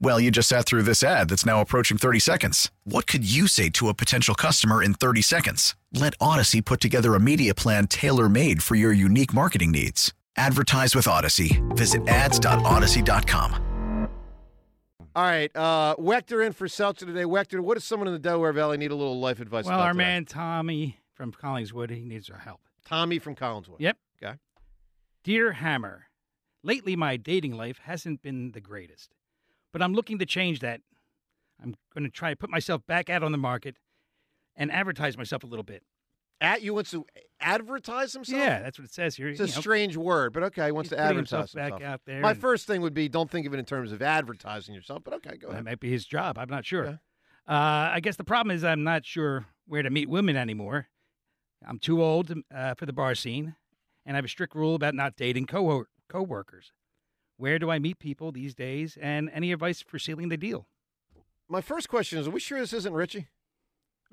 Well, you just sat through this ad that's now approaching 30 seconds. What could you say to a potential customer in 30 seconds? Let Audacy put together a media plan tailor made for your unique marketing needs. Advertise with Audacy. Visit ads.audacy.com. All right, uh, Wechter in for Seltzer today. Wechter, what does someone in the Delaware Valley need a little life advice Well, about our today? man Tommy from Collingswood, he needs our help. Tommy from Collingswood. Yep. Okay. Dear Hammer, lately my dating life hasn't been the greatest, but I'm looking to change that. I'm going to try to put myself back out on the market and advertise myself a little bit. At you wants to advertise himself? Yeah, that's what it says here. It's a know. strange word, but okay, he wants He's to advertise himself back out there My first thing would be don't think of it in terms of advertising yourself, but okay, go That ahead. might be his job. I'm not sure. Okay. Uh, I guess the problem is I'm not sure where to meet women anymore. I'm too old uh, for the bar scene, and I have a strict rule about not dating co coworkers. Where do I meet people these days? And any advice for sealing the deal? My first question is: Are we sure this isn't Ritchie?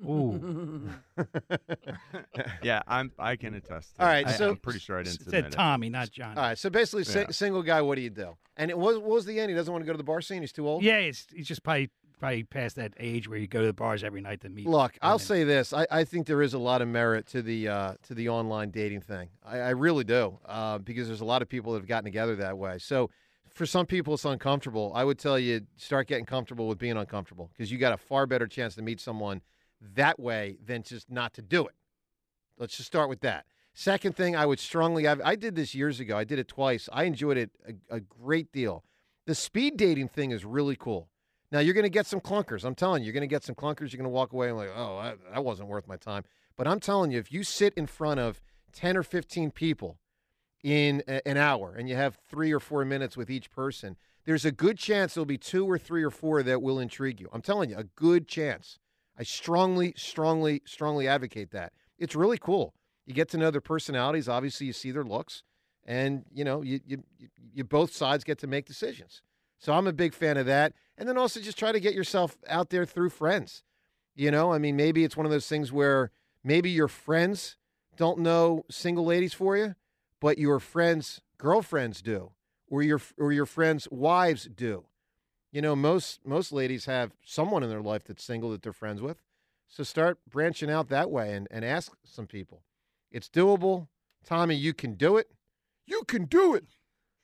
Ooh, yeah, I'm. I can attest. To All I, so- I'm pretty sure I didn't said submit it. Tommy, not John. All right, so basically, si- single guy. What do you do? And it was what was the end? He doesn't want to go to the bar scene. He's too old. Yeah, he's, he's just probably probably past that age where you go to the bars every night to meet. Look, I'll say this: I, I think there is a lot of merit to the uh, to the online dating thing. I, I really do, uh, because there's a lot of people that have gotten together that way. So, for some people, it's uncomfortable. I would tell you start getting comfortable with being uncomfortable because you got a far better chance to meet someone that way than just not to do it. Let's just start with that. Second thing, I would strongly. I, I did this years ago. I did it twice. I enjoyed it a, a great deal. The speed dating thing is really cool. Now you're going to get some clunkers. I'm telling you, you're going to get some clunkers. You're going to walk away and like, oh, that, wasn't worth my time. But I'm telling you, if you sit in front of 10 or 15 people in a, an hour and you have three or four minutes with each person, there's a good chance there'll be two or three or four that will intrigue you. I'm telling you, a good chance. I strongly, strongly, strongly advocate that. It's really cool. You get to know their personalities. Obviously, you see their looks, and you know, you you- you both sides get to make decisions. So I'm a big fan of that. And then also just try to get yourself out there through friends. You know, I mean, maybe it's one of those things where maybe your friends don't know single ladies for you, but your friends' girlfriends do, or your or your friends' wives do. You know, most most ladies have someone in their life that's single that they're friends with. So start branching out that way and, and ask some people. It's doable. Tommy, you can do it. You can do it.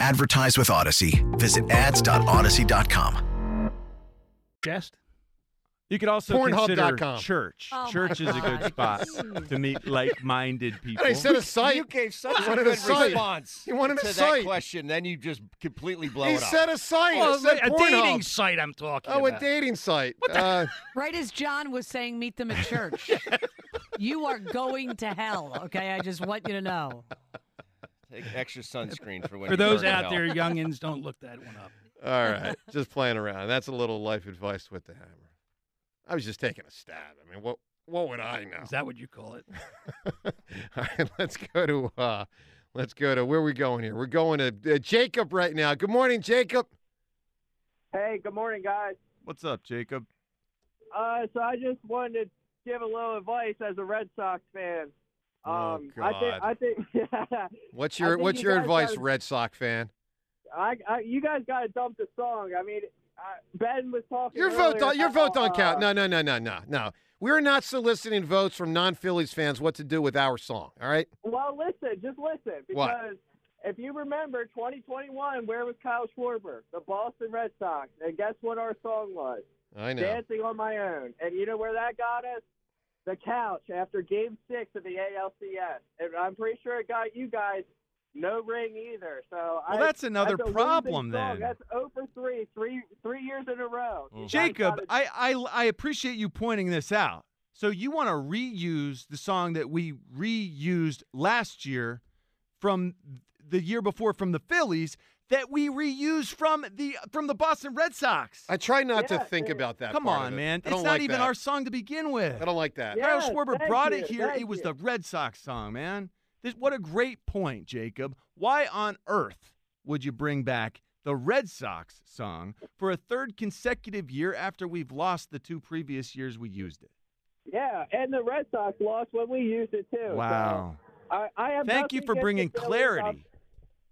Advertise with Audacy. Visit ads.audacy.com. Suggest? You could also Pornhub.com. consider church. Oh, church is a good spot to meet like-minded people. And I said a site. You gave such He a wanted good site. response He wanted a to site. that question. Then you just completely blow he it up. said a site. Well, It said a Pornhub. dating site I'm talking Oh, a about. dating site. Uh, Right as John was saying, meet them at church. you are going to hell, okay? I just want you to know. Take extra sunscreen for when For you those out hell. there, youngins, don't look that one up. all right, just playing around. That's a little life advice with the hammer. I was just taking a stab. I mean, what what would I know? Is that what you call it? all right, let's go to uh, let's go to where are we going here? We're going to uh, Jacob right now. Good morning, Jacob. Hey, good morning, guys. What's up, Jacob? Uh, so I just wanted to give a little advice as a Red Sox fan. Oh, Um, I think God. I think What's your what's you your advice, gotta- Red Sox fan? I, I you guys got to dump the song. I mean, uh, Ben was talking. Your vote don't your vote don't count. uh, No, no, no, no, no, no. We're not soliciting votes from non-Phillies fans what to do with our song. All right. Well, listen, just listen, because What? if you remember 2021, where was Kyle Schwarber, the Boston Red Sox, and guess what our song was? I know. Dancing on My Own. And you know where that got us? The couch after Game Six of the ALCS, and I'm pretty sure it got you guys no ring either. So Well, I, that's another that's problem then. That's over three, three, three years in a row. Guys Jacob, I, I I appreciate you pointing this out. So you want to reuse the song that we reused last year from the year before from the Phillies that we reuse from the from the Boston Red Sox. I try not to think yeah. about that. Come part on, of it. man. It's don't like even that. our song to begin with. I don't like that. Yeah. Kyle Yes, Schwarber brought you, it here. It was you. the Red Sox song, man. This, what a great point, Jacob. Why on earth would you bring back the Red Sox song for a third consecutive year after we've lost the two previous years we used it? yeah, and the Red Sox lost when we used it too. so Wow. I, I have Thank you for bringing the Phillies. clarity.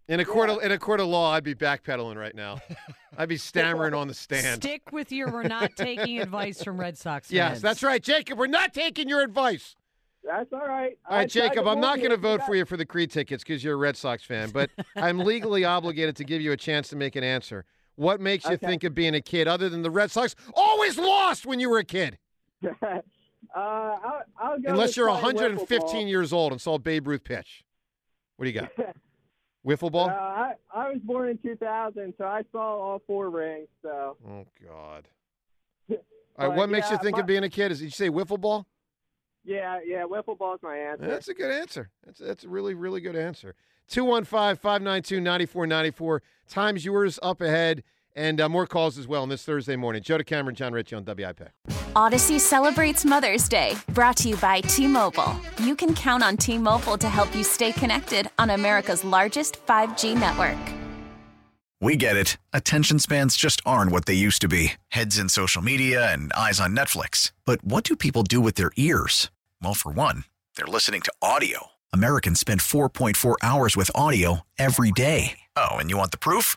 In a court of in a court of law, I'd be backpedaling right now. I'd be stammering on the stand. Stick with your we're not taking advice from Red Sox Fans. Yes, that's right, Jacob. We're not taking your advice. That's all right. All right, I Jacob. I'm not going to vote for you for the Creed tickets because you're a Red Sox fan, but I'm legally obligated to give you a chance to make an answer. What makes you Okay. think of being a kid other than the Red Sox always lost when you were a kid? uh, I'll, I'll go Unless you're 115 years old and saw Babe Ruth pitch. What do you got? Wiffle ball? Uh, I I was born in 2000, so I saw all four rings. So Oh God. All right, what makes you think my- of being a kid? Is did you say wiffle ball? yeah, yeah, wiffle ball's my answer. That's a good answer. That's that's a really really good answer. 215-592-9494. Time's yours up ahead and uh, more calls as well on this Thursday morning. Joe DeCamara, John Ritchie on WIP. Audacy celebrates Mother's Day, brought to you by T Mobile. You can count on T Mobile to help you stay connected on America's largest 5G network. We get it. Attention spans just aren't what they used to be heads in social media and eyes on Netflix. But what do people do with their ears? Well, for one, they're listening to audio. Americans spend 4.4 hours with audio every day. Oh, and you want the proof?